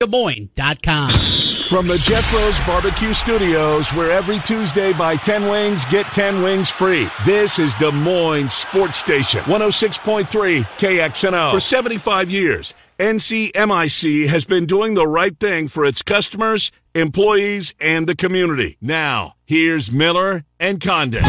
DesMoines.com. From the Jethro's Barbecue Studios, where every Tuesday buy 10 wings, get 10 wings free. This is Des Moines Sports Station, 106.3 KXNO. For 75 years, NCMIC has been doing the right thing for its customers, employees, and the community. Now, here's Miller and Condon.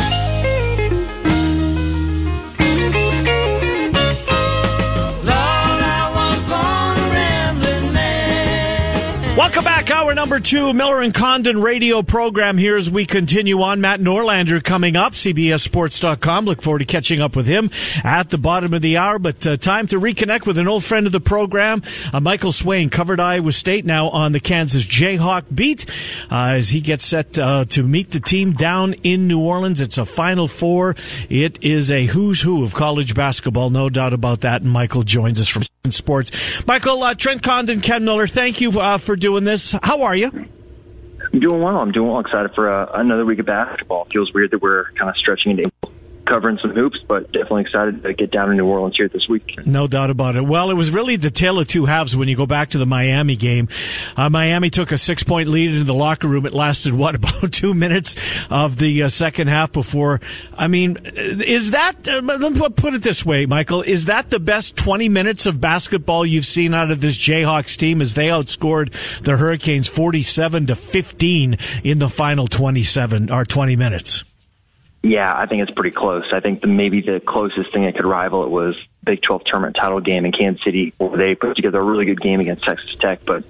Welcome back. Hour number two, Miller and Condon radio program here as we continue on. Matt Norlander coming up, CBSSports.com. Look forward to catching up with him at the bottom of the hour. But uh, time to reconnect with an old friend of the program, uh, Michael Swain, covered Iowa State now on the Kansas Jayhawk beat uh, as he gets set uh, to meet the team down in New Orleans. It's a Final Four. It is a who's who of college basketball, no doubt about that. And Michael joins us from Sports. Michael, uh, Trent Condon, Ken Miller, thank you uh, for doing this. How are you? I'm doing well. I'm doing well. Excited for uh, another week of basketball. Feels weird that we're kind of stretching into covering some hoops, but definitely excited to get down to New Orleans here this week. No doubt about it. Well, it was really the tale of two halves when you go back to the Miami game. Uh, Miami took a six point lead into the locker room. It lasted, what, about two minutes of the uh, second half before. I mean, is that, uh, let me put it this way, Michael, is that the best 20 minutes of basketball you've seen out of this Jayhawks team as they outscored the Hurricanes 47 to 15 in the final 27 or 20 minutes? Yeah, I think it's pretty close. I think the, maybe the closest thing that could rival it was Big 12 tournament title game in Kansas City, where they put together a really good game against Texas Tech. But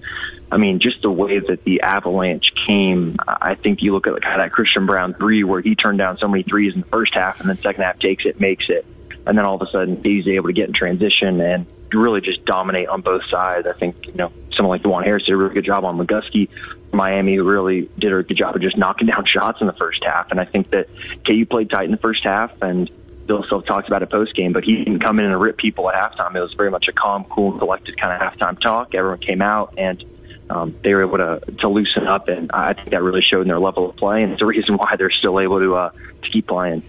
I mean, just the way that the avalanche came, I think you look at like that Christian Braun three, where he turned down so many threes in the first half, and then second half takes it, makes it, and then all of a sudden he's able to get in transition and really just dominate on both sides. I think you know someone like Dajuan Harris did a really good job on McGusty. Miami really did a good job of just knocking down shots in the first half, and I think that KU played tight in the first half and. Bill Self talks about it post game, but he didn't come in and rip people at halftime. It was very much a calm, cool, collected kind of halftime talk. Everyone came out and um, they were able to to loosen up, and I think that really showed in their level of play, and it's the reason why they're still able to uh, to keep playing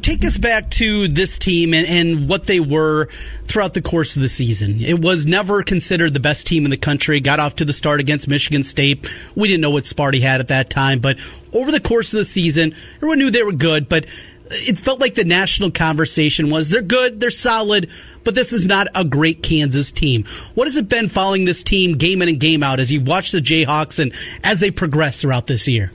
take us back to this team and, and, what they were throughout the course of the season. It was never considered the best team in the country. Got off to the start against Michigan State. We didn't know what Sparty had at that time, but over the course of the season, everyone knew they were good, but it felt like the national conversation was they're good, they're solid, but this is not a great Kansas team. What has it been following this team game in and game out as you watch the Jayhawks and as they progress throughout this year?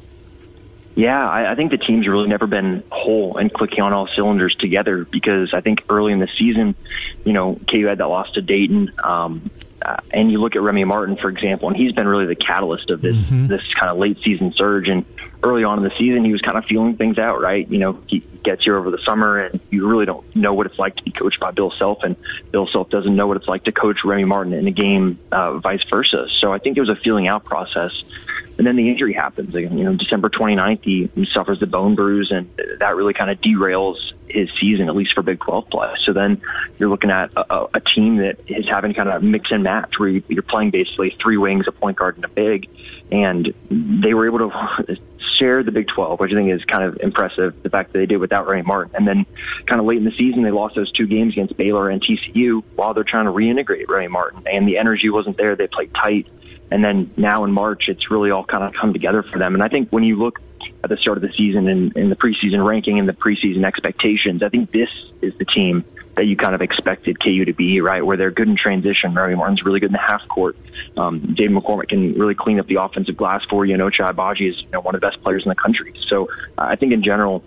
Yeah, I, I think the team's really never been whole and clicking on all cylinders together because I think early in the season, you know, KU had that loss to Dayton. Um, uh, and you look at Remy Martin, for example, and he's been really the catalyst of this mm-hmm. this kind of late season surge. And early on in the season, he was kind of feeling things out, right? You know, he gets here over the summer, and you really don't know what it's like to be coached by Bill Self, and Bill Self doesn't know what it's like to coach Remy Martin in a game, uh, vice versa. So I think it was a feeling out process and then the injury happens. You know, December 29th, he, he suffers the bone bruise, and that really kind of derails his season, at least for Big 12 play. So then you're looking at a, a team that is having kind of mix and match, where you're playing basically three wings, a point guard, and a big, and they were able to share the Big 12, which I think is kind of impressive, the fact that they did without Remy Martin. And then kind of late in the season, they lost those two games against Baylor and TCU while they're trying to reintegrate Remy Martin. And the energy wasn't there. They played tight. And then now in March, it's really all kind of come together for them. And I think when you look at the start of the season and in the preseason ranking and the preseason expectations, I think this is the team that you kind of expected KU to be, right? Where they're good in transition. Remy Martin's really good in the half court. Um, Dave McCormack can really clean up the offensive glass for you. And Ochai Agbaji is you know, one of the best players in the country. So uh, I think in general,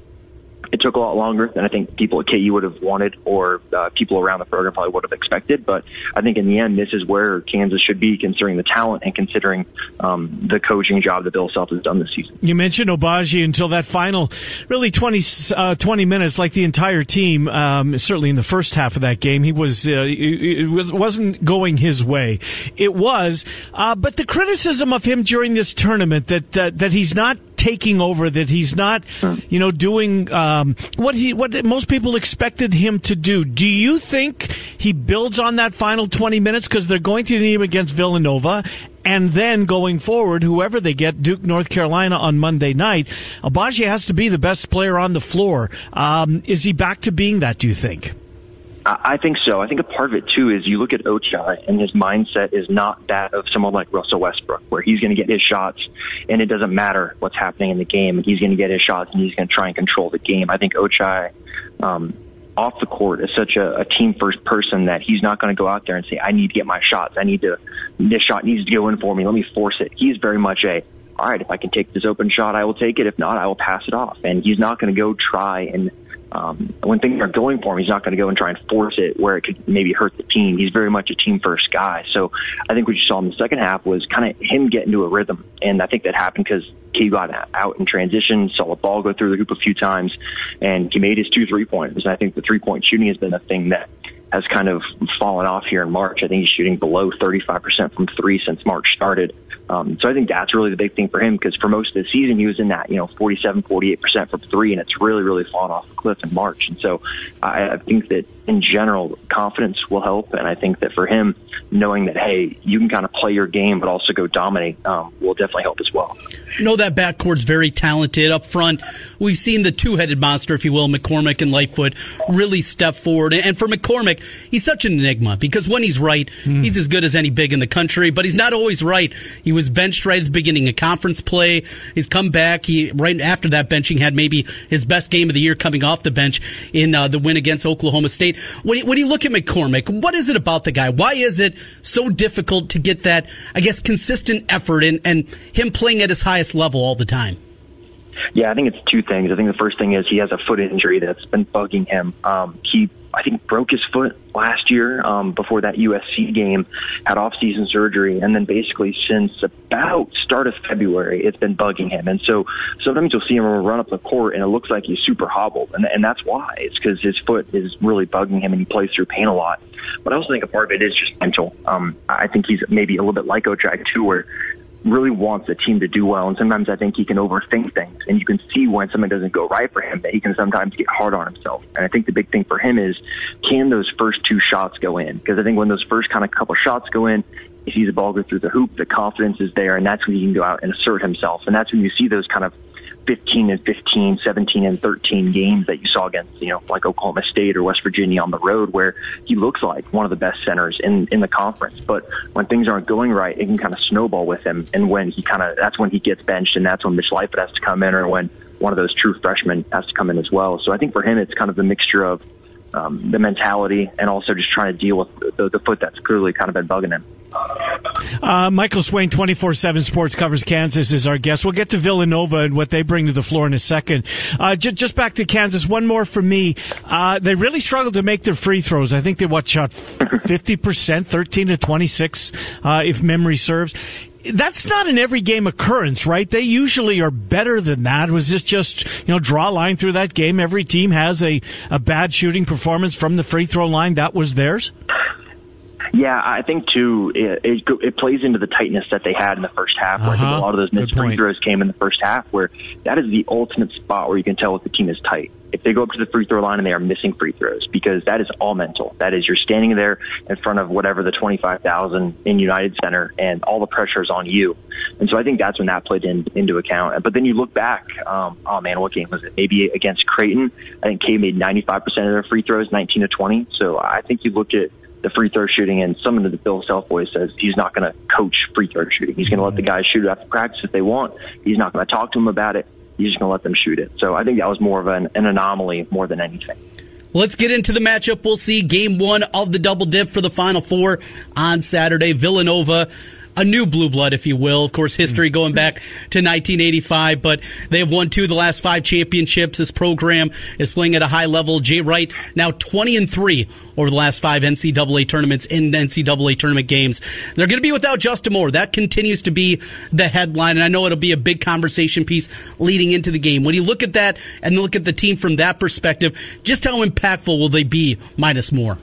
it took a lot longer than I think people at KU would have wanted or uh, people around the program probably would have expected. But I think in the end, this is where Kansas should be, considering the talent and considering um, the coaching job that Bill Self has done this season. You mentioned Agbaji until that final, really 20, uh, 20 minutes, like the entire team. Um, certainly in the first half of that game, he was uh, it was wasn't going his way. It was, uh, but the criticism of him during this tournament that that he's not taking over, that he's not, you know, doing um, what he what most people expected him to do. Do you think he builds on that final twenty minutes because they're going to need him against Villanova? And then going forward, whoever they get, Duke, North Carolina on Monday night, Agbaji has to be the best player on the floor. Um, is he back to being that, do you think? I think so. I think a part of it too is you look at Ochai and his mindset is not that of someone like Russell Westbrook, where he's going to get his shots and it doesn't matter what's happening in the game. He's going to get his shots and he's going to try and control the game. I think Ochai, um, off the court is such a, a team first person that he's not going to go out there and say, I need to get my shots. I need to, this shot needs to go in for me. Let me force it. He's very much a, all right, if I can take this open shot, I will take it. If not, I will pass it off. And he's not going to go try and um, when things are going for him, he's not going to go and try and force it where it could maybe hurt the team. He's very much a team first guy. So I think what you saw in the second half was kind of him get into a rhythm. And I think that happened because he got out in transition, saw a ball go through the hoop a few times, and he made his two three pointers. And I think the three point shooting has been a thing that has kind of fallen off here in March. I think he's shooting below 35% from three since March started. Um, so I think that's really the big thing for him because for most of the season he was in that you know 47, 48 percent from three, and it's really really fallen off the cliff in March. And so I, I think that in general confidence will help, and I think that for him knowing that hey you can kind of play your game but also go dominate um, will definitely help as well. You know that backcourt's very talented up front. We've seen the two-headed monster, if you will, McCormack and Lightfoot, really step forward. And for McCormack, he's such an enigma because when he's right, mm. he's as good as any big in the country. But he's not always right. He was benched right at the beginning of conference play. He's come back. He right after that benching had maybe his best game of the year coming off the bench in uh, the win against Oklahoma State. When you, when you look at McCormack, what is it about the guy? Why is it so difficult to get that? I guess consistent effort and and him playing at his highest level all the time. Yeah, I think it's two things. I think the first thing is he has a foot injury that's been bugging him. Um, he, I think, broke his foot last year um, before that USC game, had off-season surgery, and then basically since about start of February, it's been bugging him. And so sometimes you'll see him run up the court, and it looks like he's super hobbled, and, and that's why. It's because his foot is really bugging him, and he plays through pain a lot. But I also think a part of it is just mental. Um, I think he's maybe a little bit like Ochai too, where really wants the team to do well. And sometimes I think he can overthink things. And you can see when something doesn't go right for him that he can sometimes get hard on himself. And I think the big thing for him is can those first two shots go in? Because I think when those first kind of couple shots go in, he sees the ball go through the hoop, the confidence is there, and that's when he can go out and assert himself. And that's when you see those kind of 15 and 15, 17 and 13 games that you saw against, you know, like Oklahoma State or West Virginia on the road where he looks like one of the best centers in, in the conference. But when things aren't going right, it can kind of snowball with him. And when he kind of, that's when he gets benched and that's when Mitch Lightfoot has to come in or when one of those true freshmen has to come in as well. So I think for him, it's kind of the mixture of um, the mentality and also just trying to deal with the, the foot that's clearly kind of been bugging him. Uh, Michael Swain, 24 7 Sports covers Kansas, is our guest. We'll get to Villanova and what they bring to the floor in a second. Uh, j- just back to Kansas, one more for me. Uh, they really struggled to make their free throws. I think they, what, shot 50%, 13 to 26, uh, if memory serves that's not an every game occurrence, right? They usually are better than that. Was this just, you know, draw a line through that game? Every team has a, a bad shooting performance from the free throw line. That was theirs? Yeah, I think too. It, it, it plays into the tightness that they had in the first half. Where uh-huh. I think a uh-huh. lot of those missed free throws came in the first half. Where that is the ultimate spot where you can tell if the team is tight. If they go up to the free throw line and they are missing free throws, because that is all mental. That is you're standing there in front of whatever the twenty five thousand in United Center, and all the pressure is on you. And so I think that's when that played in, into account. But then you look back. Um, oh man, what game was it? Maybe against Creighton. I think K made ninety five percent of their free throws, nineteen to twenty. So I think you look at the free throw shooting, and someone of the Bill Self boys says he's not going to coach free throw shooting. He's going to let the guys shoot after practice if they want. He's not going to talk to them about it. He's just going to let them shoot it. So I think that was more of an, an anomaly more than anything. Let's get into the matchup. We'll see game one of the double dip for the Final Four on Saturday. Villanova a new blue blood, if you will. Of course, history mm. going back to 1985, but they have won two of the last five championships. This program is playing at a high level. Jay Wright now 20 and three over the last five NCAA tournaments in NCAA tournament games. They're going to be without Justin Moore. That continues to be the headline, and I know it'll be a big conversation piece leading into the game. When you look at that and look at the team from that perspective, just how impactful will they be minus Moore?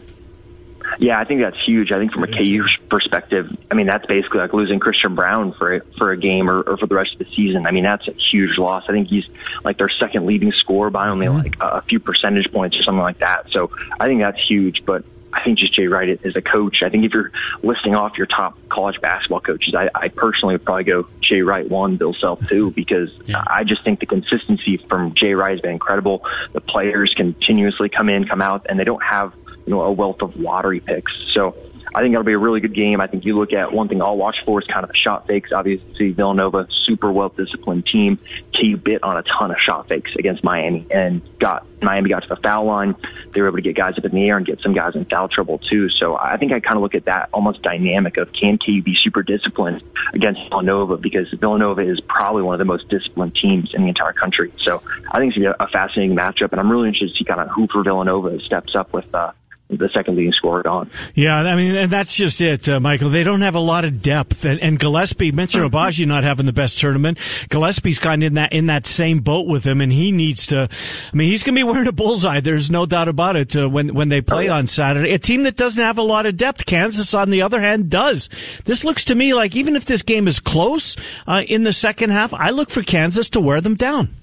Yeah, I think that's huge. I think from a KU perspective, I mean that's basically like losing Christian Braun for a, for a game or, or for the rest of the season. I mean that's a huge loss. I think he's like their second leading scorer by only mm-hmm. like a few percentage points or something like that. So I think that's huge. But I think just Jay Wright is a coach. I think if you're listing off your top college basketball coaches, I, I personally would probably go Jay Wright one, Bill Self two, because yeah. I just think the consistency from Jay Wright has been incredible. The players continuously come in, come out, and they don't have you know a wealth of lottery picks. So I think that'll be a really good game. I think you look at one thing I'll watch for is kind of shot fakes. Obviously, Villanova, super well disciplined team. KU bit on a ton of shot fakes against Miami and got Miami got to the foul line. They were able to get guys up in the air and get some guys in foul trouble too. So I think I kind of look at that almost dynamic of can KU be super disciplined against Villanova because Villanova is probably one of the most disciplined teams in the entire country. So I think it's a fascinating matchup, and I'm really interested to see kind of who for Villanova steps up with uh, the second leading scorer on. Yeah, I mean, and that's just it, uh, Michael. They don't have a lot of depth, and, and Gillespie, Mensah Agbaji not having the best tournament. Gillespie's kind of in that in that same boat with him, and he needs to. I mean, he's going to be wearing a bullseye. There's no doubt about it. Uh, when when they play oh, yeah. on Saturday, a team that doesn't have a lot of depth, Kansas, on the other hand, does. This looks to me like even if this game is close uh, in the second half, I look for Kansas to wear them down.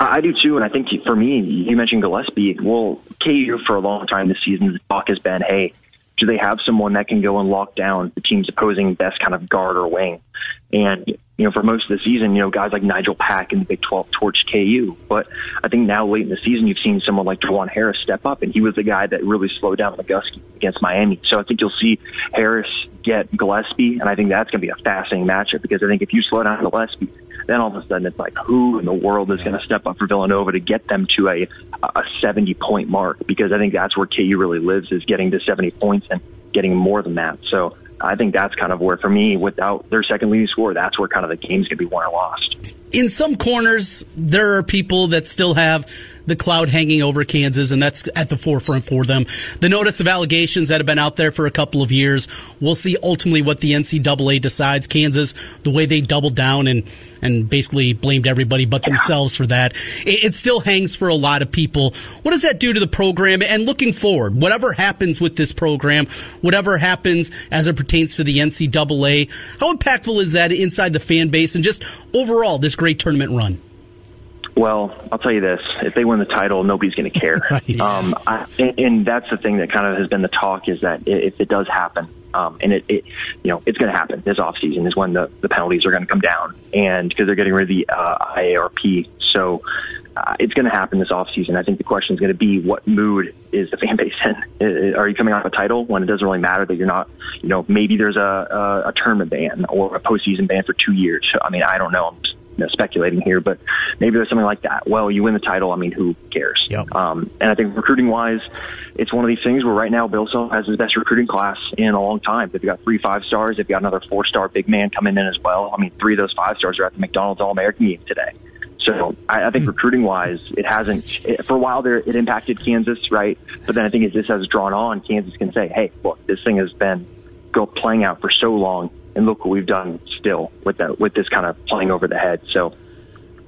I do too, and I think for me, you mentioned Gillespie. Well, KU for a long time this season, the talk has been, hey, do they have someone that can go and lock down the team's opposing best kind of guard or wing? And you know, for most of the season, you know, guys like Nijel Pack in the Big 12 torched KU. But I think now late in the season, you've seen someone like Dajuan Harris step up, and he was the guy that really slowed down McGusty against Miami. So I think you'll see Harris get Gillespie, and I think that's going to be a fascinating matchup because I think if you slow down Gillespie, then all of a sudden it's like who in the world is going to step up for Villanova to get them to a a 70 point mark because I think that's where KU really lives is getting to 70 points and getting more than that. So I think that's kind of where for me without their second leading score that's where kind of the game's going to be won or lost. In some corners there are people that still have the cloud hanging over Kansas, and that's at the forefront for them. The notice of allegations that have been out there for a couple of years. We'll see ultimately what the NCAA decides. Kansas, the way they doubled down and and basically blamed everybody but themselves for that. It, it still hangs for a lot of people. What does that do to the program? And looking forward, whatever happens with this program, whatever happens as it pertains to the NCAA, how impactful is that inside the fan base and just overall this great tournament run? Well, I'll tell you this: if they win the title, nobody's going to care. Right. Um, I, and, and that's the thing that kind of has been the talk is that if it does happen, um, and it, it, you know, it's going to happen this off season is when the, the penalties are going to come down, and because they're getting rid of the uh, IARP, so uh, it's going to happen this off season. I think the question is going to be what mood is the fan base in? Are you coming off a title when it doesn't really matter that you're not, you know, maybe there's a, a, a tournament ban or a postseason ban for two years. I mean, I don't know. I'm just know, speculating here, but maybe there's something like that. Well, you win the title. I mean, who cares? Yep. Um, and I think recruiting wise, it's one of these things where right now Bill Self has his best recruiting class in a long time. They've got three five stars. They've got another four star big man coming in as well. I mean, three of those five stars are at the McDonald's All American game today. So I, I think hmm. recruiting wise, it hasn't. It, for a while there, it impacted Kansas, right? But then I think as this has drawn on, Kansas can say, "Hey, look, this thing has been go playing out for so long, and look what we've done still with that with this kind of playing over the head." So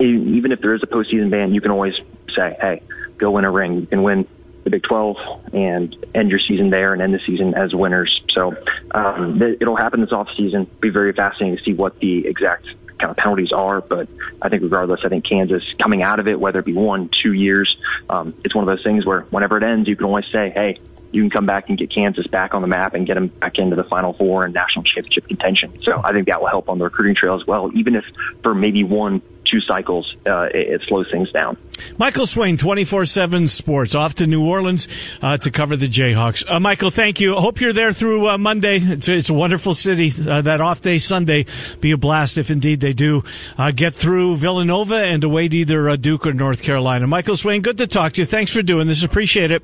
even if there is a postseason ban, you can always say, hey, go win a ring. You can win the Big 12 and end your season there and end the season as winners. So um, it'll happen this off season. Be very fascinating to see what the exact kind of penalties are. But I think regardless, I think Kansas coming out of it, whether it be one, two years, um, it's one of those things where whenever it ends, you can always say, hey, you can come back and get Kansas back on the map and get them back into the Final Four and national championship contention. So I think that will help on the recruiting trail as well, even if for maybe one, two cycles, uh, it, it, slows things down. Michael Swain, 24 7 Sports, off to New Orleans uh, to cover the Jayhawks. Uh, Michael, thank you. I hope you're there through uh, Monday. It's, it's, a wonderful city. Uh, that off day Sunday be a blast if indeed they do uh, get through Villanova and await either Duke or North Carolina. Michael Swain, good to talk to you. Thanks for doing this. Appreciate it.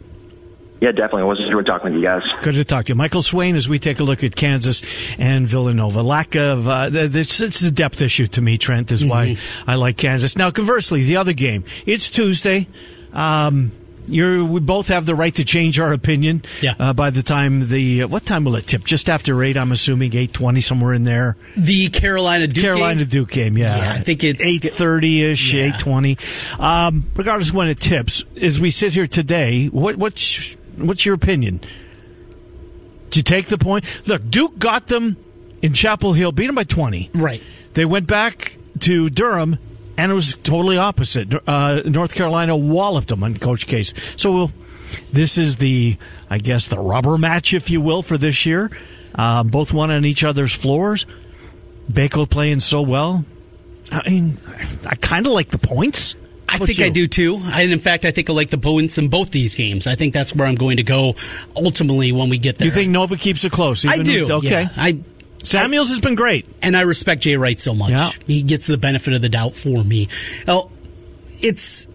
Yeah, definitely. It was just great talking to you guys. Good to talk to you. Michael Swain, as we take a look at Kansas and Villanova. Lack of, uh, it's, it's a depth issue to me, Trent, is why mm-hmm. I like Kansas. Now, conversely, the other game, it's Tuesday. Um, you're, we both have the right to change our opinion. Yeah. Uh, by the time the uh, what time will it tip? Just after eight, I'm assuming eight twenty somewhere in there. The Carolina Duke Carolina game? Duke game. Yeah. yeah I think it's eight thirty ish, eight twenty. Um, regardless of when it tips, as we sit here today, what what's what's your opinion? Did you take the point? Look, Duke got them in Chapel Hill, beat them by twenty. Right. They went back to Durham and it was totally opposite. Uh, North Carolina walloped them on Coach K's. So we'll, this is the, I guess, the rubber match, if you will, for this year. Uh, both won on each other's floors. Bacot playing so well. I mean, I kind of like the points. I think you? I do too. And in fact, I think I like the points in both these games. I think that's where I'm going to go ultimately when we get there. You think Nova keeps it close? I do. With, okay. Yeah. I Samuels has been great, and I respect Jay Wright so much. Yeah. He gets the benefit of the doubt for me. Now, it's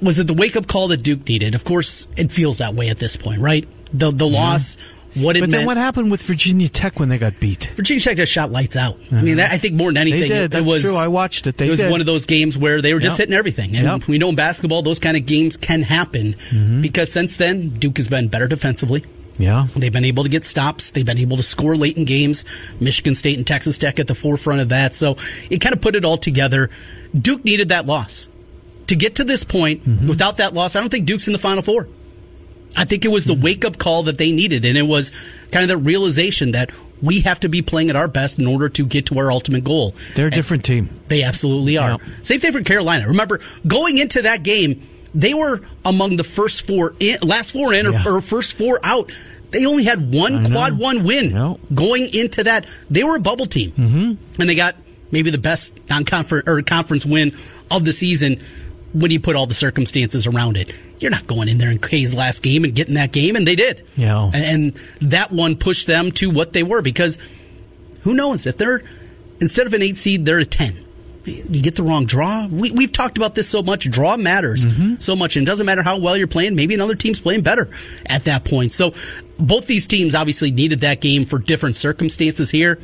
was it the wake up call that Duke needed? Of course, it feels that way at this point, right? The the yeah. loss. What it but meant. then what happened with Virginia Tech when they got beat? Virginia Tech just shot lights out. I mean, that, I think more than anything, did. That's it was true. I watched it. They it was did. one of those games where they were just yep. hitting everything. And yep. we know in basketball, those kind of games can happen mm-hmm. because since then, Duke has been better defensively. Yeah. They've been able to get stops. They've been able to score late in games. Michigan State and Texas Tech at the forefront of that. So it kind of put it all together. Duke needed that loss. To get to this point, mm-hmm. without that loss, I don't think Duke's in the Final Four. I think it was the wake up call that they needed, and it was kind of the realization that we have to be playing at our best in order to get to our ultimate goal. They're a different team. They absolutely are. Yeah. Same thing for Carolina. Remember, going into that game, they were among the first four, in, last four in, yeah. or, or, first four out. They only had one quad one win going into that. They were a bubble team, mm-hmm. and they got maybe the best non conference or conference win of the season when you put all the circumstances around it. You're not going in there in K's last game and getting that game, and they did. Yeah, and that one pushed them to what they were because who knows if they're instead of an eight seed, they're a ten you get the wrong draw. We, we've talked about this so much. Draw matters mm-hmm. so much, and it doesn't matter how well you're playing. Maybe another team's playing better at that point. So both these teams obviously needed that game for different circumstances here.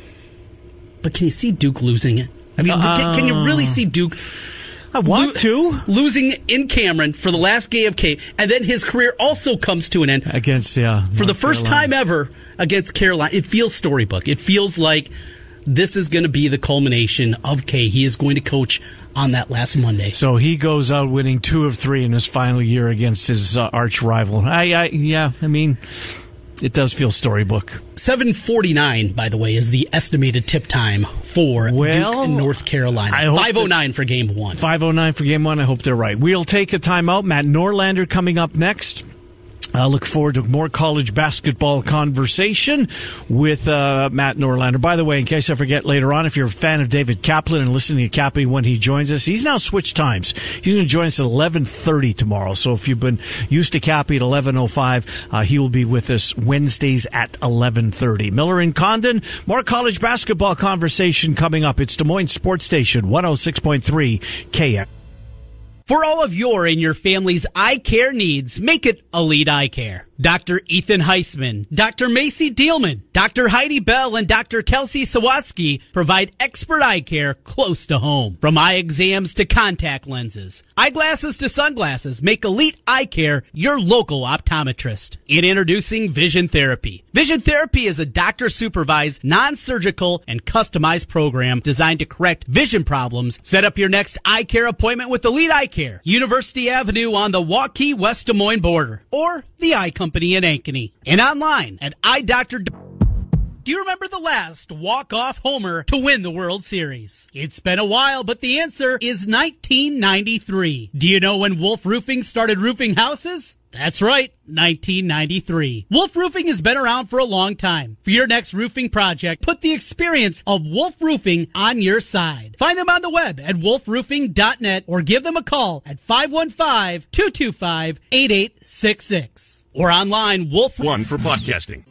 But can you see Duke losing it? I mean, uh, can, can, you really see Duke? I want lo- to losing in Cameron for the last game of K, and then his career also comes to an end against yeah for North the first Carolina. time ever against Carolina. It feels storybook. It feels like this is going to be the culmination of K. He is going to coach on that last Monday. So he goes out winning two of three in his final year against his uh, arch rival. I, I, yeah, I mean, it does feel storybook. 749, by the way, is the estimated tip time for well, Duke and North Carolina. 509 for game one. 509 for game one. I hope they're right. We'll take a timeout. Matt Norlander coming up next. I look forward to more college basketball conversation with uh, Matt Norlander. By the way, in case I forget later on, if you're a fan of David Kaplan and listening to Cappy when he joins us, he's now switched times. He's going to join us at 11:30 tomorrow. So if you've been used to Cappy at 11:05, uh, he will be with us Wednesdays at 11:30. Miller and Condon, more college basketball conversation coming up. It's Des Moines Sports Station 106.3 KX. For all of your and your family's eye care needs, make it Elite Eye Care. Dr. Ethan Heisman, Dr. Macy Dealman, Dr. Heidi Bell, and Dr. Kelsey Sawatsky provide expert eye care close to home. From eye exams to contact lenses, eyeglasses to sunglasses, make Elite Eye Care your local optometrist. In introducing Vision Therapy. Vision Therapy is a doctor supervised, non-surgical, and customized program designed to correct vision problems. Set up your next eye care appointment with Elite Eye Care, University Avenue on the Waukee West Des Moines border, or the Eye Company in Ankeny, and online at iDoctor. Do you remember the last walk-off homer to win the World Series? It's been a while, but the answer is 1993. Do you know when Wolf Roofing started roofing houses? That's right, 1993. Wolf Roofing has been around for a long time. For your next roofing project, put the experience of Wolf Roofing on your side. Find them on the web at wolfroofing.net or give them a call at 515-225-8866 or online wolf one for podcasting.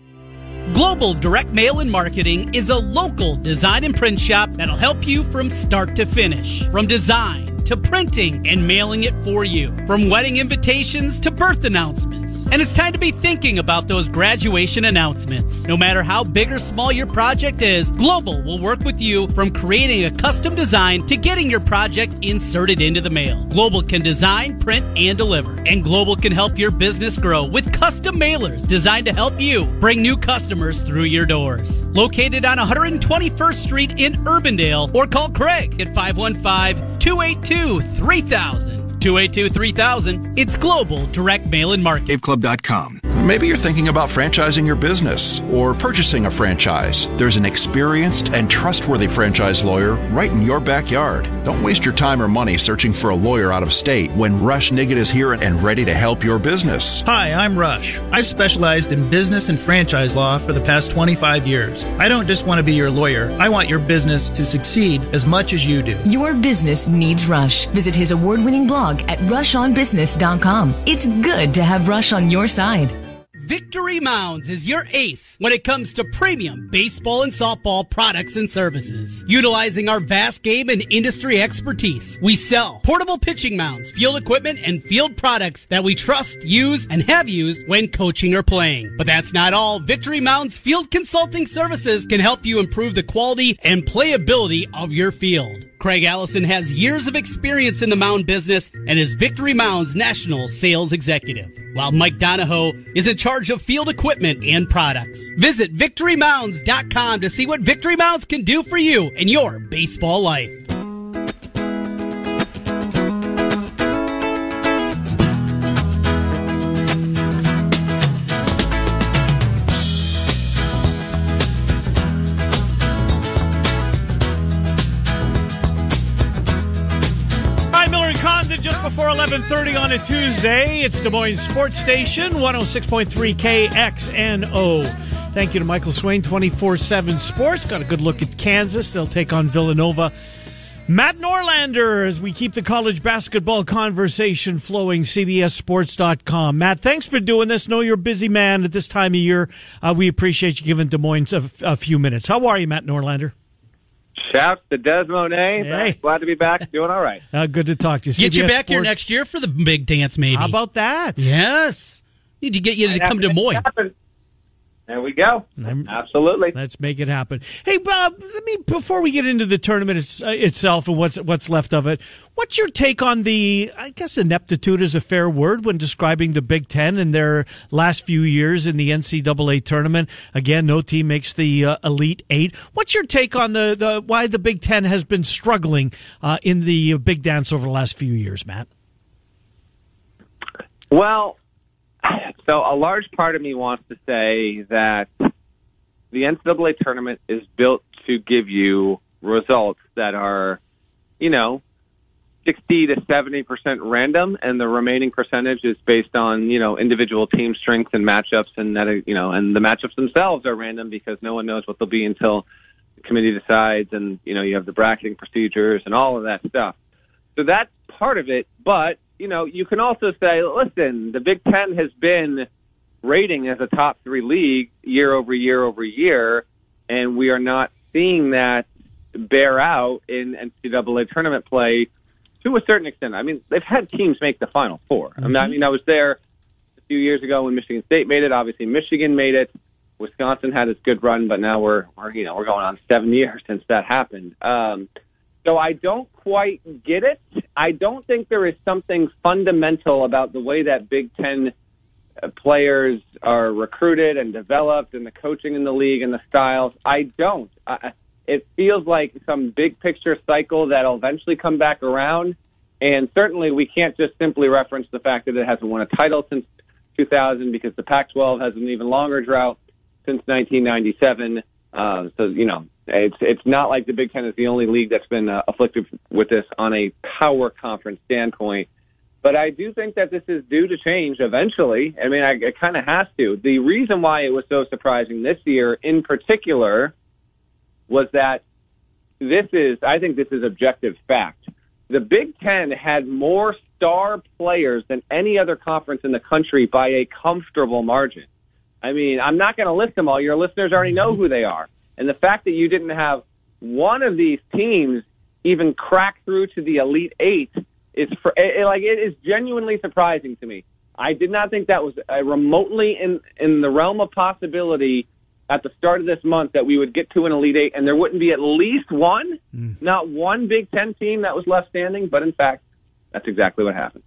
Global Direct Mail and Marketing is a local design and print shop that'll help you from start to finish. From design to printing and mailing it for you. From wedding invitations to birth announcements. And it's time to be thinking about those graduation announcements. No matter how big or small your project is, Global will work with you from creating a custom design to getting your project inserted into the mail. Global can design, print, and deliver. And Global can help your business grow with custom mailers designed to help you bring new customers through your doors. Located on 121st Street in Urbandale or call Craig at 515 282 3000. 282 3000. It's Global Direct Mail and Market. CaveClub.com. Maybe you're thinking about franchising your business or purchasing a franchise. There's an experienced and trustworthy franchise lawyer right in your backyard. Don't waste your time or money searching for a lawyer out of state when Rush Nigut is here and ready to help your business. Hi, I'm Rush. I've specialized in business and franchise law for the past 25 years. I don't just want to be your lawyer, I want your business to succeed as much as you do. Your business needs Rush. Visit his award winning blog at rushonbusiness.com. It's good to have Rush on your side. Victory Mounds is your ace when it comes to premium baseball and softball products and services. Utilizing our vast game and industry expertise, we sell portable pitching mounds, field equipment, and field products that we trust, use, and have used when coaching or playing. But that's not all. Victory Mounds Field Consulting Services can help you improve the quality and playability of your field. Craig Allison has years of experience in the mound business and is Victory Mound's national sales executive, while Mike Donahoe is in charge of field equipment and products. Visit victorymounds.com to see what Victory Mounds can do for you in your baseball life. Before 11.30 on a Tuesday. It's Des Moines Sports Station, 106.3 KXNO. Thank you to Michael Swain, 24-7 Sports. Got a good look at Kansas. They'll take on Villanova. Matt Norlander, as we keep the college basketball conversation flowing, CBSSports.com. Matt, thanks for doing this. Know you're a busy man at this time of year. Uh, we appreciate you giving Des Moines a, a few minutes. How are you, Matt Norlander? Shouts to Des Monet. Hey. Glad to be back. Doing all right. Uh, good to talk to you. Get you CBS back here next year for the big dance, maybe. How about that? Yes. Need to get you to come to Des Moines. There we go. I'm- Absolutely. Let's make it happen. Hey, Bob, let me before we get into the tournament it's, uh, itself and what's what's left of it. What's your take on the? I guess ineptitude is a fair word when describing the Big Ten and their last few years in the NCAA tournament. Again, no team makes the uh, Elite Eight. What's your take on the, the why the Big Ten has been struggling uh, in the Big Dance over the last few years, Matt? Well, so a large part of me wants to say that the NCAA tournament is built to give you results that are, you know, 60 to 70 percent random, and the remaining percentage is based on you know individual team strengths and matchups, and that you know, and the matchups themselves are random because no one knows what they'll be until the committee decides, and you know you have the bracketing procedures and all of that stuff. So that's part of it, but you know you can also say, listen, the Big Ten has been rating as a top three league year over year over year, and we are not seeing that bear out in NCAA tournament play to a certain extent. I mean, they've had teams make the Final 4 I, mean, I mean, I was there a few years ago when Michigan State made it. Obviously, Michigan made it. Wisconsin had its good run, but now we're, we're you know we're going on seven years since that happened. Um, so I don't quite get it. I don't think there is something fundamental about the way that Big Ten uh, players are recruited and developed, and the coaching in the league and the styles. I don't. I, it feels like some big picture cycle that'll eventually come back around. And certainly, we can't just simply reference the fact that it hasn't won a title since 2000 because the Pac-12 has an even longer drought since 1997. Uh, so you know, it's it's not like the Big Ten is the only league that's been uh, afflicted with this on a power conference standpoint. But I do think that this is due to change eventually. I mean, I, it kind of has to. The reason why it was so surprising this year, in particular, was that this is, I think, this is objective fact. The Big Ten had more star players than any other conference in the country by a comfortable margin. I mean, I'm not going to list them all. Your listeners already know who they are. And the fact that you didn't have one of these teams even crack through to the Elite Eight is for, it, like it is genuinely surprising to me. I did not think that was uh, remotely in in the realm of possibility at the start of this month that we would get to an Elite Eight and there wouldn't be at least one, mm. not one Big Ten team that was left standing. But in fact, that's exactly what happened.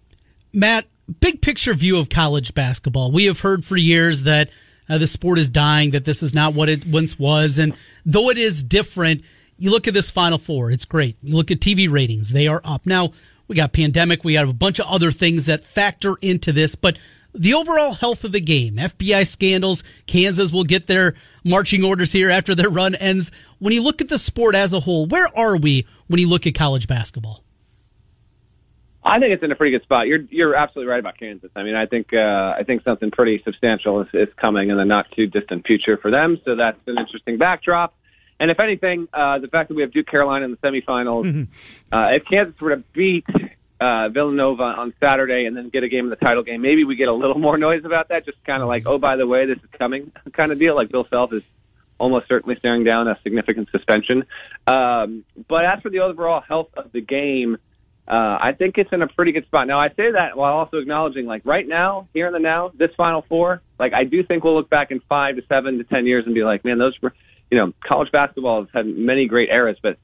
Matt, big picture view of college basketball. We have heard for years that uh, the sport is dying, that this is not what it once was. And though it is different, you look at this Final Four, it's great. You look at TV ratings, they are up. Now, we got pandemic, we have a bunch of other things that factor into this, but the overall health of the game, FBI scandals, Kansas will get their marching orders here after their run ends. When you look at the sport as a whole, where are we when you look at college basketball? I think it's in a pretty good spot. You're you're absolutely right about Kansas. I mean, I think uh, I think something pretty substantial is, is coming in the not too distant future for them. So that's an interesting backdrop. And if anything, uh, the fact that we have Duke Carolina in the semifinals, mm-hmm. uh, if Kansas were to beat uh, Villanova on Saturday and then get a game in the title game, maybe we get a little more noise about that. Just kind of like, oh, by the way, this is coming kind of deal. Like Bill Self is almost certainly staring down a significant suspension. Um, but as for the overall health of the game, uh, I think it's in a pretty good spot. Now, I say that while also acknowledging, like right now, here in the now, this Final Four, like I do think we'll look back in five to seven to ten years and be like, man, those were, you know, college basketball has had many great eras, but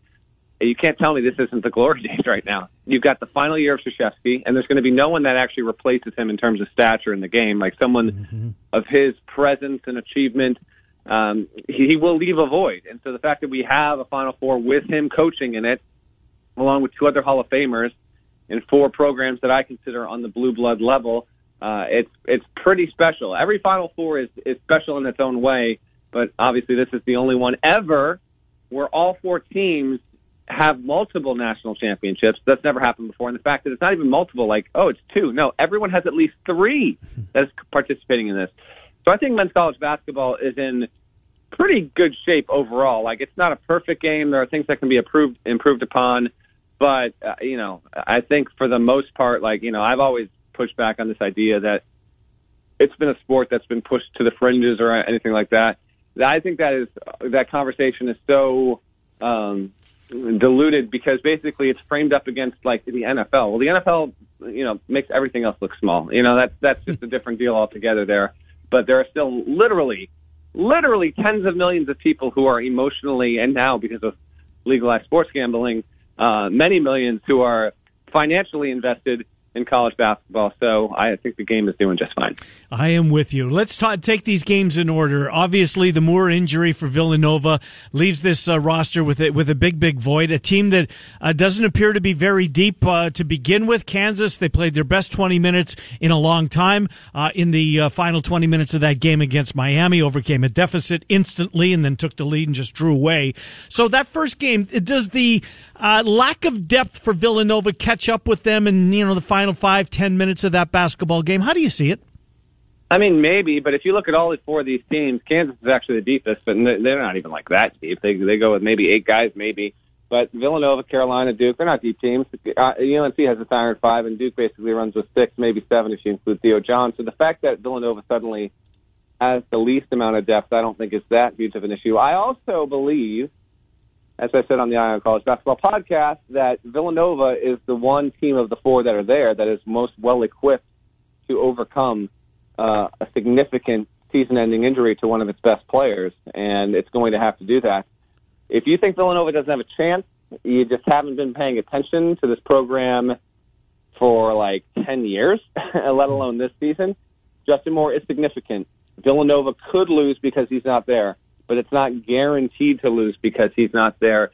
you can't tell me this isn't the glory days right now. You've got the final year of Krzyzewski, and there's going to be no one that actually replaces him in terms of stature in the game, like someone mm-hmm. of his presence and achievement. Um, he, he will leave a void, and so the fact that we have a Final Four with him coaching in it along with two other Hall of Famers in four programs that I consider on the blue blood level. Uh, it's it's pretty special. Every Final Four is is special in its own way, but obviously this is the only one ever where all four teams have multiple national championships. That's never happened before. And the fact that it's not even multiple, like oh, it's two. No, everyone has at least three that's participating in this. So I think men's college basketball is in pretty good shape overall. Like it's not a perfect game. There are things that can be improved improved upon. But uh, you know, I think for the most part, like you know, I've always pushed back on this idea that it's been a sport that's been pushed to the fringes or anything like that. I think that is that conversation is so um, diluted because basically it's framed up against like the NFL. Well, the NFL, you know, makes everything else look small. You know, that's that's just a different deal altogether there. But there are still literally, literally tens of millions of people who are emotionally and now because of legalized sports gambling uh, many millions who are financially invested in college basketball. So I think the game is doing just fine. I am with you. Let's ta- take these games in order. Obviously, the Moore injury for Villanova leaves this uh, roster with a, with a big, big void. A team that uh, doesn't appear to be very deep uh, to begin with. Kansas, they played their best 20 minutes in a long time. Uh, in the uh, final 20 minutes of that game against Miami, overcame a deficit instantly and then took the lead and just drew away. So that first game, does the uh, lack of depth for Villanova catch up with them in you know the final five ten minutes of that basketball game? How do you see it? I mean, maybe, but if you look at all four of these teams, Kansas is actually the deepest, but they're not even like that deep. They they go with maybe eight guys, maybe. But Villanova, Carolina, Duke, they're not deep teams. Uh, UNC has a iron five, and Duke basically runs with six, maybe seven if you include Theo John. So the fact that Villanova suddenly has the least amount of depth, I don't think is that huge of an issue. I also believe as I said on the Eye on College Basketball podcast, that Villanova is the one team of the four that are there that is most well equipped to overcome uh, a significant season-ending injury to one of its best players, and it's going to have to do that. If you think Villanova doesn't have a chance, you just haven't been paying attention to this program for like 10 years, let alone this season. Justin Moore is significant. Villanova could lose because he's not there but it's not guaranteed to lose because he's not there.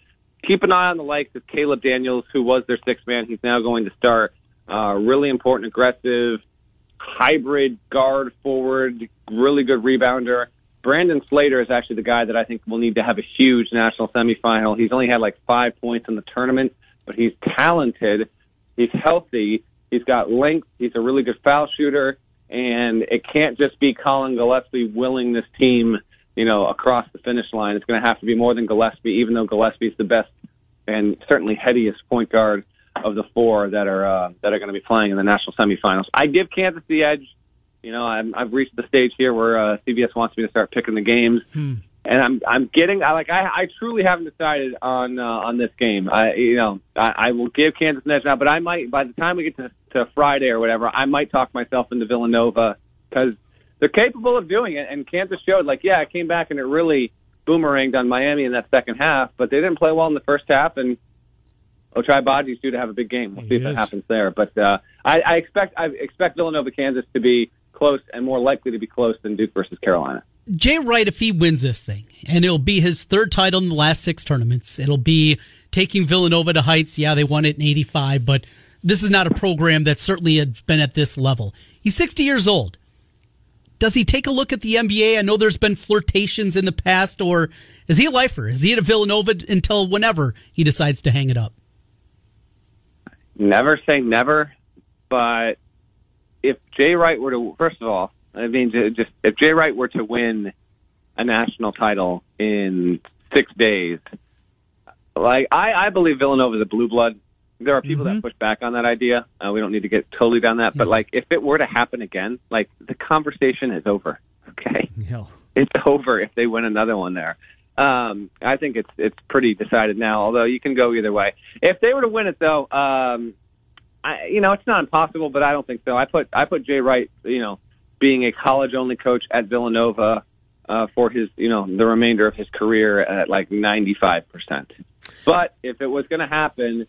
Keep an eye on the likes of Caleb Daniels, who was their sixth man. He's now going to start. Uh, really important, aggressive, hybrid guard forward, really good rebounder. Brandon Slater is actually the guy that I think will need to have a huge national semifinal. He's only had like five points in the tournament, but he's talented. He's healthy. He's got length. He's a really good foul shooter. And it can't just be Collin Gillespie willing this team you know, across the finish line. It's going to have to be more than Gillespie, even though Gillespie is the best and certainly headiest point guard of the four that are uh, that are going to be playing in the national semifinals. I give Kansas the edge. You know, I'm, I've reached the stage here where uh, CBS wants me to start picking the games. Hmm. and I'm I'm getting I like I I truly haven't decided on uh, on this game. I you know I, I will give Kansas an edge now, but I might by the time we get to, to Friday or whatever, I might talk myself into Villanova because they're capable of doing it. And Kansas showed like yeah, I came back and it really boomeranged on Miami in that second half, but they didn't play well in the first half and. Ochai Agbaji's due to have a big game. We'll see if that happens there. But uh, I, I expect I expect Villanova Kansas to be close and more likely to be close than Duke versus Carolina. Jay Wright, if he wins this thing, and it'll be his third title in the last six tournaments, it'll be taking Villanova to heights. Yeah, they won it in 85, but this is not a program that certainly had been at this level. He's 60 years old. Does he take a look at the NBA? I know there's been flirtations in the past, or is he a lifer? Is he at a Villanova until whenever he decides to hang it up? Never say never, but if Jay Wright were to, first of all, I mean, just if Jay Wright were to win a national title in six days, like I, I believe Villanova is a blue blood. There are people mm-hmm. that push back on that idea. Uh, we don't need to get totally down that, but like if it were to happen again, like the conversation is over. Okay, yeah. it's over if they win another one there. Um, I think it's it's pretty decided now. Although you can go either way. If they were to win it, though, um, I, you know, it's not impossible, but I don't think so. I put I put Jay Wright, you know, being a college only coach at Villanova uh, for his, you know, the remainder of his career at like 95%. But if it was going to happen,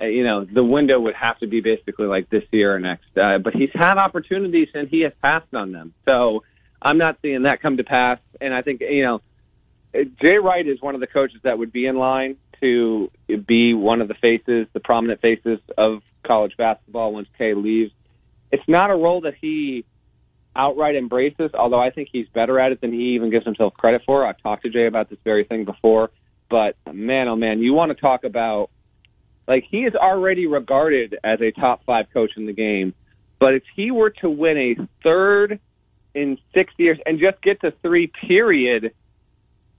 you know, the window would have to be basically like this year or next. Uh, but he's had opportunities and he has passed on them. So I'm not seeing that come to pass. And I think, you know, Jay Wright is one of the coaches that would be in line to be one of the faces, the prominent faces of college basketball once Kay leaves. It's not a role that he outright embraces, although I think he's better at it than he even gives himself credit for. I've talked to Jay about this very thing before. But man, oh man, you want to talk about like he is already regarded as a top five coach in the game. But if he were to win a third in six years and just get to three, period,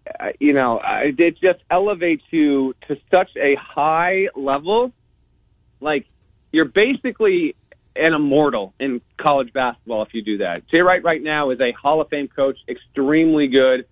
uh, you know, it just elevates you to such a high level. Like you're basically an immortal in college basketball if you do that. Jay Wright right now is a Hall of Fame coach, extremely good,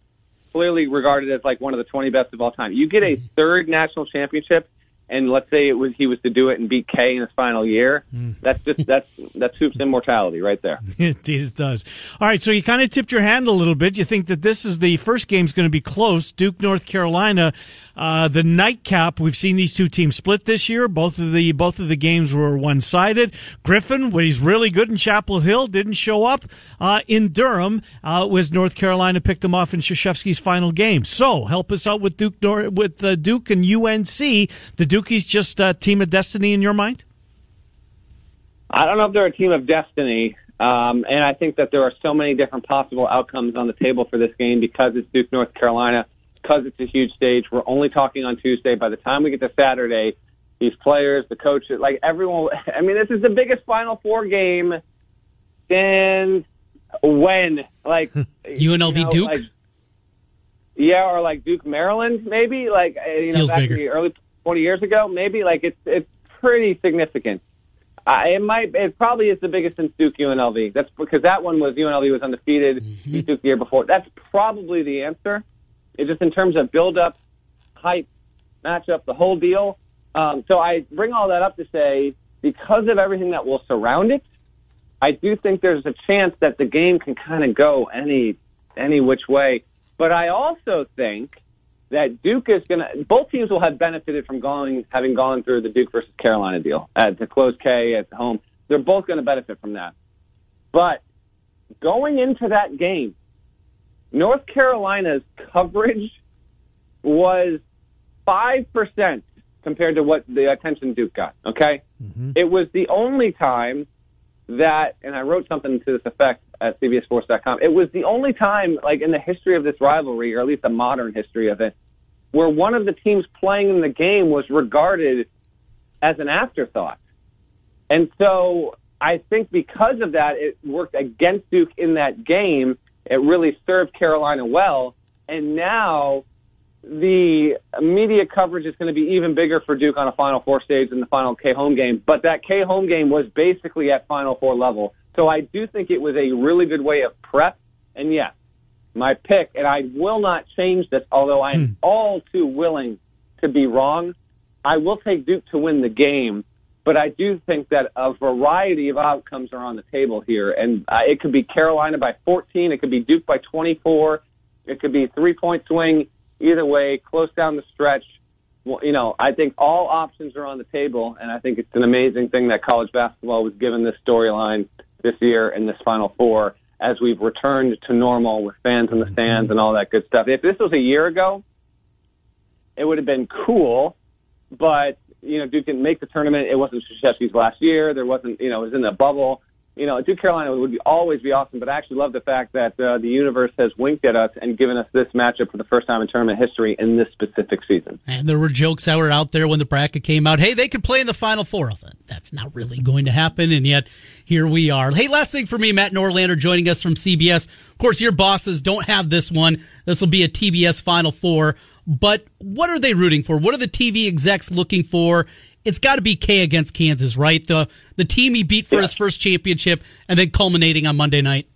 clearly regarded as like one of the 20 best of all time. You get a third national championship and let's say it was he was to do it and beat Kay in his final year, mm. that's just that's that's Hoop's immortality right there. Indeed, it does. All right, so you kind of tipped your hand a little bit. You think that this is the first game's going to be close. Duke, North Carolina, uh, the nightcap. We've seen these two teams split this year. Both of the both of the games were one sided. Griffin, when he's really good in Chapel Hill, didn't show up uh, in Durham. Uh, was North Carolina picked them off in Krzyzewski's final game. So help us out with Duke with uh, Duke and UNC. The Duke Dookies just a team of destiny in your mind? I don't know if they're a team of destiny. Um, and I think that there are so many different possible outcomes on the table for this game because it's Duke, North Carolina, because it's a huge stage. We're only talking on Tuesday. By the time we get to Saturday, these players, the coaches, like everyone, I mean, this is the biggest Final Four game since when? Like UNLV you know, Duke? Like, yeah, or like Duke, Maryland, maybe. Like, you know, Feels back bigger. in the early 20 years ago, maybe like it's it's pretty significant. Uh, it might it probably is the biggest since Duke UNLV. That's because that one was UNLV was undefeated. Mm-hmm. Duke the year before. That's probably the answer. It's just in terms of build up, hype, matchup, the whole deal. Um, so I bring all that up to say because of everything that will surround it, I do think there's a chance that the game can kind of go any any which way. But I also think that Duke is going to. Both teams will have benefited from going, having gone through the Duke versus Carolina deal at the close K at home. They're both going to benefit from that. But going into that game, North Carolina's coverage was five percent compared to what the attention Duke got. Okay, mm-hmm. it was the only time that, and I wrote something to this effect at CBSSports.com. It was the only time, like in the history of this rivalry, or at least the modern history of it, where one of the teams playing in the game was regarded as an afterthought. And so I think because of that, it worked against Duke in that game. It really served Carolina well. And now the media coverage is going to be even bigger for Duke on a Final Four stage than the final K home game. But that K home game was basically at Final Four level. So I do think it was a really good way of prep. And yes, my pick, and I will not change this, although I'm Hmm. all too willing to be wrong. I will take Duke to win the game, but I do think that a variety of outcomes are on the table here, and uh, it could be Carolina by 14, it could be Duke by 24, it could be three point swing. Either way, close down the stretch. Well, you know, I think all options are on the table, and I think it's an amazing thing that college basketball was given this storyline this year in this Final Four as we've returned to normal with fans in the mm-hmm. stands and all that good stuff. If this was a year ago, it would have been cool, but you know, Duke didn't make the tournament. It wasn't Krzyzewski's last year. There wasn't, you know, it was in the bubble. You know, Duke Carolina would be, always be awesome, but I actually love the fact that uh, the universe has winked at us and given us this matchup for the first time in tournament history in this specific season. And there were jokes that were out there when the bracket came out. Hey, they could play in the Final Four. That's not really going to happen, and yet here we are. Hey, last thing for me, Matt Norlander joining us from CBS. Of course, your bosses don't have this one. This will be a TBS Final Four. But what are they rooting for? What are the TV execs looking for? It's got to be K against Kansas, right? The the team he beat for Yeah. his first championship, and then culminating on Monday night.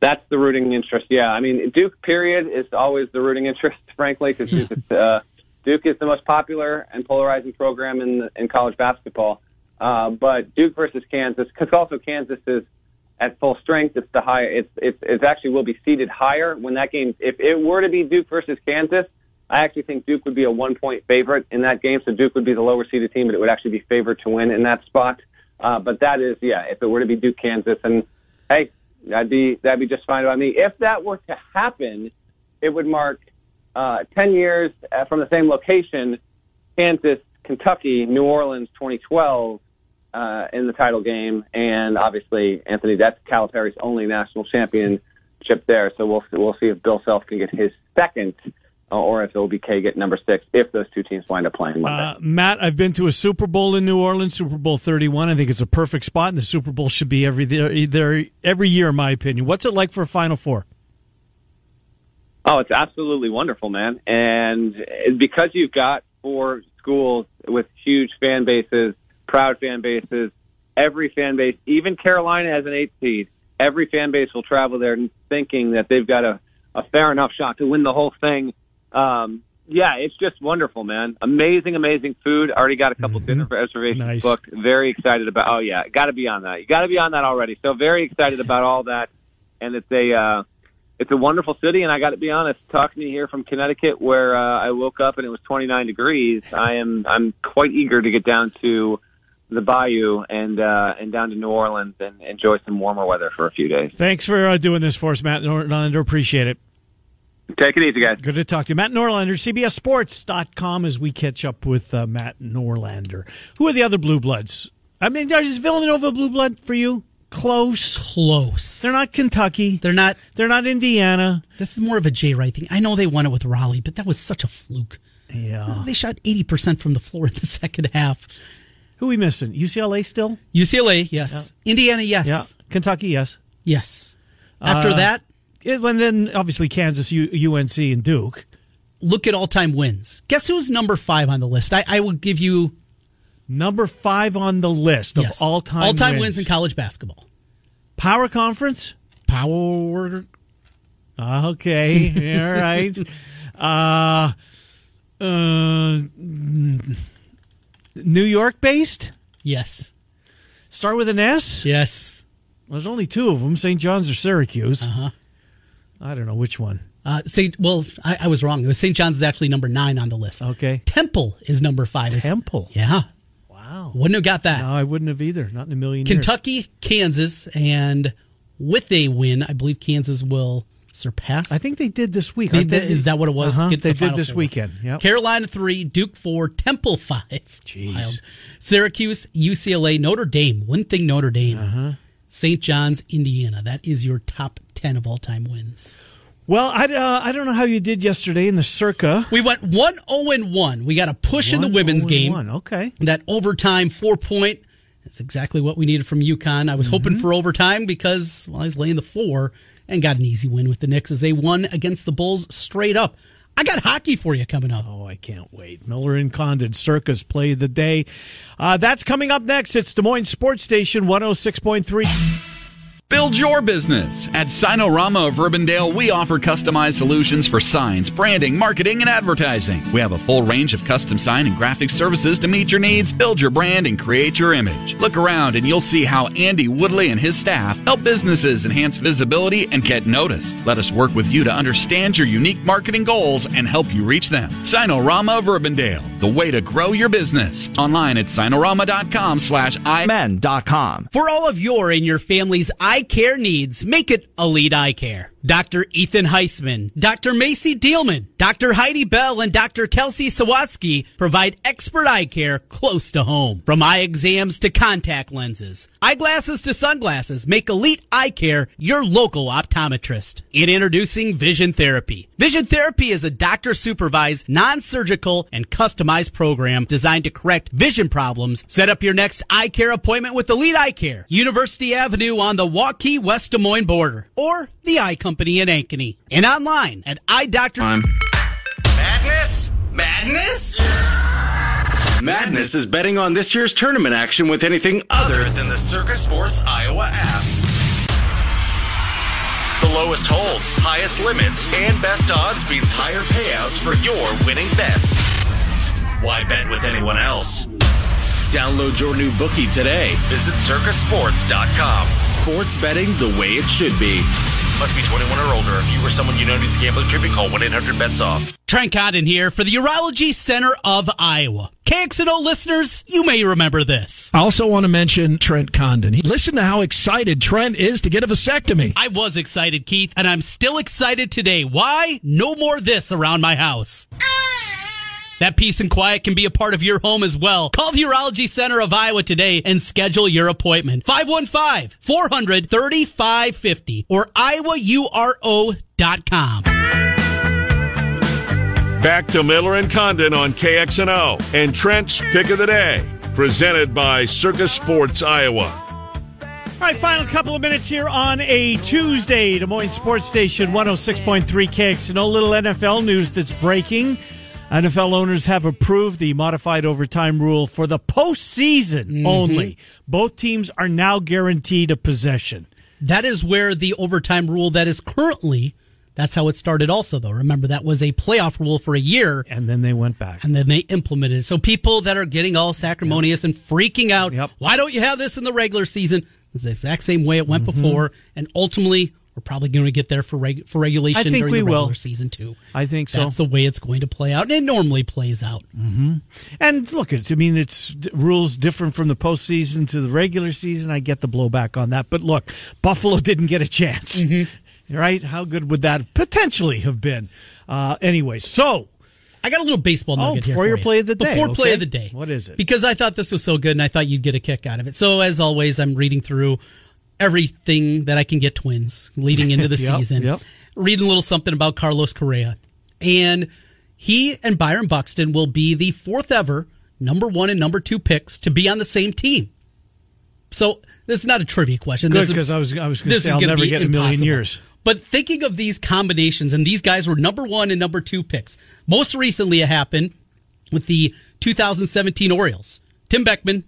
That's the rooting interest. Yeah, I mean Duke. Period is always the rooting interest, frankly, because uh, Duke is the most popular and polarizing program in in college basketball. Uh, but Duke versus Kansas, because also Kansas is at full strength. It's the high. It's it's it's actually will be seated higher when that game. If it were to be Duke versus Kansas, I actually think Duke would be a one point favorite in that game. So Duke would be the lower seeded team, but it would actually be favored to win in that spot. Uh, but that is, yeah, if it were to be Duke Kansas, and hey, that'd be that'd be just fine by me. If that were to happen, it would mark uh, ten years uh, from the same location, Kansas, Kentucky, New Orleans, 2012. Uh, in the title game, and obviously Anthony, that's Calipari's only national championship there. So we'll we'll see if Bill Self can get his second, or if it'll be K get number six if those two teams wind up playing Monday. Uh, Matt, I've been to a Super Bowl in New Orleans, Super Bowl 31. I think it's a perfect spot, and the Super Bowl should be every there every year, in my opinion. What's it like for a Final Four? Oh, it's absolutely wonderful, man. And because you've got four schools with huge fan bases, proud fan bases, every fan base, even Carolina has an eight seed, every fan base will travel there thinking that they've got a, a fair enough shot to win the whole thing. Um, yeah, it's just wonderful, man. Amazing, amazing food. Already got a couple dinner reservations Nice. booked. Very excited about. Oh yeah, got to be on that. You got to be on that already. So very excited about all that, and it's a uh, it's a wonderful city. And I got to be honest, talking to you here from Connecticut, where uh, I woke up and it was 29 degrees. I am I'm quite eager to get down to the bayou and uh, and down to New Orleans and enjoy some warmer weather for a few days. Thanks for uh, doing this for us, Matt Norlander. Appreciate it. Take it easy, guys. Good to talk to you. Matt Norlander, CBSSports.com, as we catch up with uh, Matt Norlander. Who are the other Blue Bloods? I mean, is Villanova a Blue Blood for you? Close. Close. They're not Kentucky. They're not. They're not Indiana. This is more of a Jay Wright thing. I know they won it with Rollie, but that was such a fluke. Yeah. They shot 80% from the floor in the second half. Who we missing? UCLA still? UCLA, yes. Indiana, yes. Yeah. Kentucky, yes. Yes. After Uh, that, It, and then obviously Kansas, U, UNC, and Duke. look at all time wins. Guess who's number five on the list? I, I will give you Number five on the list of yes, all time all time wins in college basketball. Power Conference. Power. Okay, all right. Uh, uh, New York based. Yes. Start with an S. Yes. There's only two of them: St. John's or Syracuse. Uh-huh. I don't know which one. Uh, St. Well, I, I was wrong. It was St. John's is actually number nine on the list. Okay. Temple is number five. It's- Temple. Yeah. Wow. Wouldn't have got that. No, I wouldn't have either. Not in a million years. Kentucky, Kansas, and with a win, I believe Kansas will surpass. I think they did this week. They aren't is that what it was? Uh-huh. They the did this Four. weekend. Yep. Carolina three, Duke four, Temple five. Jeez. Wild. Syracuse, UCLA, Notre Dame. One thing, Notre Dame. Uh-huh. St. John's, Indiana. That is your top ten of all time wins. Well, I, uh, I don't know how you did yesterday in the Circa. We went one zero and one. We got a push in the women's oh, game. one. Okay. That overtime four point. That's exactly what we needed from UConn. I was Mm-hmm. hoping for overtime because well, I was laying the four and got an easy win with the Knicks as they won against the Bulls straight up. I got hockey for you coming up. Oh, I can't wait. Miller and Condon Circa play of the day. Uh, that's coming up next. It's Des Moines Sports Station 106.3. Build your business. At Signarama of Urbandale, we offer customized solutions for signs, branding, marketing, and advertising. We have a full range of custom sign and graphic services to meet your needs, build your brand, and create your image. Look around and you'll see how Andy Woodley and his staff help businesses enhance visibility and get noticed. Let us work with you to understand your unique marketing goals and help you reach them. Signarama of Urbandale, the way to grow your business. Online at signarama.com slash imen.com. For all of your and your family's eye care needs, make it Elite Eye Care. Dr. Ethan Heisman, Dr. Macy Dealman, Dr. Heidi Bell, and Dr. Kelsey Sawatsky provide expert eye care close to home. From eye exams to contact lenses, eyeglasses to sunglasses, make Elite Eye Care your local optometrist. In introducing Vision Therapy. Vision Therapy is a doctor supervised, non surgical, and customized program designed to correct vision problems. Set up your next eye care appointment with Elite Eye Care, University Avenue on the Waukee West Des Moines border, or the Eye Company in Ankeny, and online at iDoctor. Madness? Madness? Madness is betting on this year's tournament action with anything other than the Circa Sports Iowa app. The lowest holds, highest limits, and best odds means higher payouts for your winning bets. Why bet with anyone else? Download your new bookie today. Visit circasports.com. Sports betting the way it should be. Must be 21 or older. If you or someone you know needs gambling treatment, call 1 800 bets off. Trent Condon here for the Urology Center of Iowa. KXNO listeners, you may remember this. I also want to mention Trent Condon. Listen to how excited Trent is to get a vasectomy. I was excited, Keith, and I'm still excited today. Why? No more this around my house. That peace and quiet can be a part of your home as well. Call the Urology Center of Iowa today and schedule your appointment. 515-400-3550 or iowauro.com. Back to Miller and Condon on KXNO and Trent's Pick of the Day, presented by Circa Sports Iowa. All right, final couple of minutes here on a Tuesday. Des Moines Sports Station 106.3 KXNO. Little NFL news that's breaking. NFL owners have approved the modified overtime rule for the postseason Mm-hmm. only. Both teams are now guaranteed a possession. That is where the overtime rule that is currently, that's how it started also, though. Remember, that was a playoff rule for a year. And then they went back. And then they implemented it. So people that are getting all sacrimonious and freaking out, yep. why don't you have this in the regular season? It's the exact same way it went Mm-hmm. before. And ultimately, we're probably going to get there for reg- for regulation during the regular will. season too. I think so. That's the way it's going to play out, and it normally plays out. hmm And look, it. I mean, it's d- rules different from the postseason to the regular season. I get the blowback on that, but look, Buffalo didn't get a chance, Mm-hmm. right? How good would that potentially have been? Uh, anyway, so I got a little baseball Oh, nugget here before for your you. play of the day, Before play of the day. What is it? Because I thought this was so good and I thought you'd get a kick out of it. So as always, I'm reading through everything that I can get twins leading into the Yep, season. yep. Reading a little something about Carlos Correa. And he and Byron Buxton will be the fourth ever number one and number two picks to be on the same team. So this is not a trivia question. Good, This is- 'cause I was- I was gonna say I'll never get in a million years. But thinking of these combinations, and these guys were number one and number two picks. Most recently, it happened with the 2017 Orioles, Tim Beckham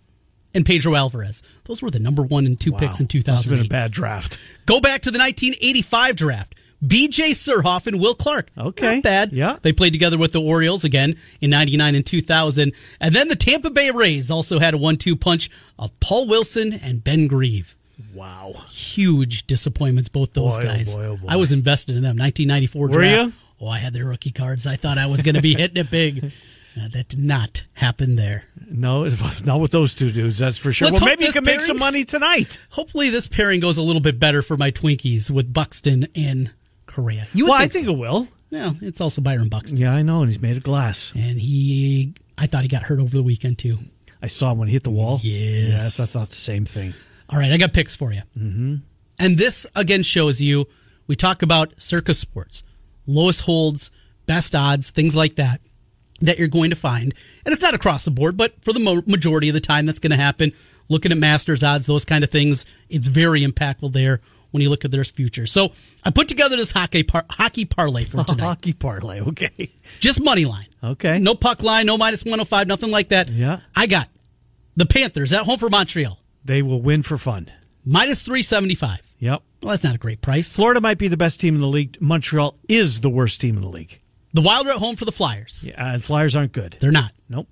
and Pedro Alvarez. Those were the number one and two picks in must have 2008. been a bad draft. Go back to the 1985 draft. B.J. Surhoff and Will Clark. Okay. Not bad. Yeah. They played together with the Orioles again in 99 and 2000. And then the Tampa Bay Rays also had a one-two punch of Paul Wilson and Ben Grieve. Wow. Huge disappointments, both those Boy, oh guys. boy, oh boy. I was invested in them. 1994 Were draft. you? Oh, I had their rookie cards. I thought I was going to be hitting it big. Uh, that did not happen there. No, it was not with those two dudes. That's for sure. Let's well, maybe you can make some money tonight. Hopefully, this pairing goes a little bit better for my Twinkies with Buxton and Correa. You well, I think think so. it will. Yeah, it's also Byron Buxton. Yeah, I know, and he's made of glass. And he, I thought he got hurt over the weekend too. I saw him when he hit the wall. Yes. Yes, I thought the same thing. All right, I got picks for you. Mm-hmm. And this again shows you we talk about Circa sports, lowest holds, best odds, things like that that you're going to find. And it's not across the board, but for the majority of the time that's going to happen. Looking at masters odds, those kind of things, it's very impactful there when you look at their future. So I put together this hockey par- hockey parlay for tonight. Hockey parlay, okay. Just money line. Okay. No puck line, no minus 105, nothing like that. Yeah. I got the Panthers at home for Montreal. They will win for fun. Minus 375. Yep. Well, that's not a great price. Florida might be the best team in the league. Montreal is the worst team in the league. The Wild are at home for the Flyers. Yeah, and Flyers aren't good. They're not. Nope.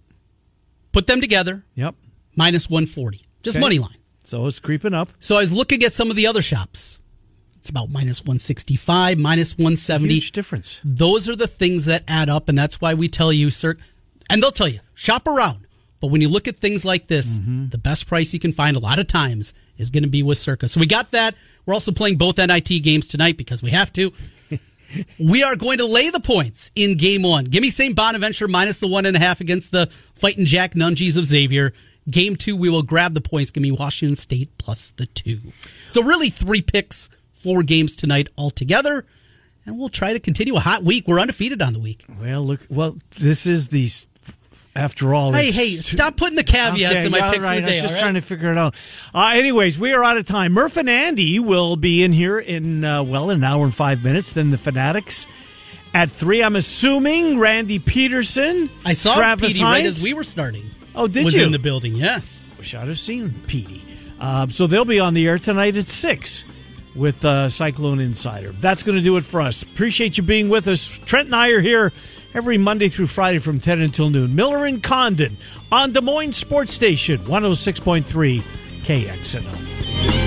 Put them together. Yep. Minus 140. Just Okay. money line. So it's creeping up. So I was looking at some of the other shops. It's about minus 165, minus 170. Huge difference. Those are the things that add up, and that's why we tell you, sir. And they'll tell you, shop around. But when you look at things like this, Mm-hmm. the best price you can find a lot of times is going to be with Circa. So we got that. We're also playing both NIT games tonight because we have to. we are going to lay the points in game one. Give me St. Bonaventure minus the one and a half against the fighting Jack Nungies of Xavier. Game two, we will grab the points. Give me Washington State plus the two. So really three picks, four games tonight altogether. And we'll try to continue a hot week. We're undefeated on the week. Well, look. Well, this is the. After all, Hey, hey, stop putting the caveats Okay, in my yeah, picks right. of the day. I was just right? trying to figure it out. Uh, anyways, we are out of time. Murph and Andy will be in here in uh, well in an hour and five minutes. Then the Fanatics at three. I'm assuming Randy Peterson. I saw Travis Petey right as we were starting. Oh, did was you? in the building? Yes. Wish I'd have seen Petey. Um, so they'll be on the air tonight at six with uh, Cyclone Insider. That's going to do it for us. Appreciate you being with us. Trent and I are here every Monday through Friday from 10 until noon. Miller and Condon on Des Moines Sports Station 106.3 KXNO.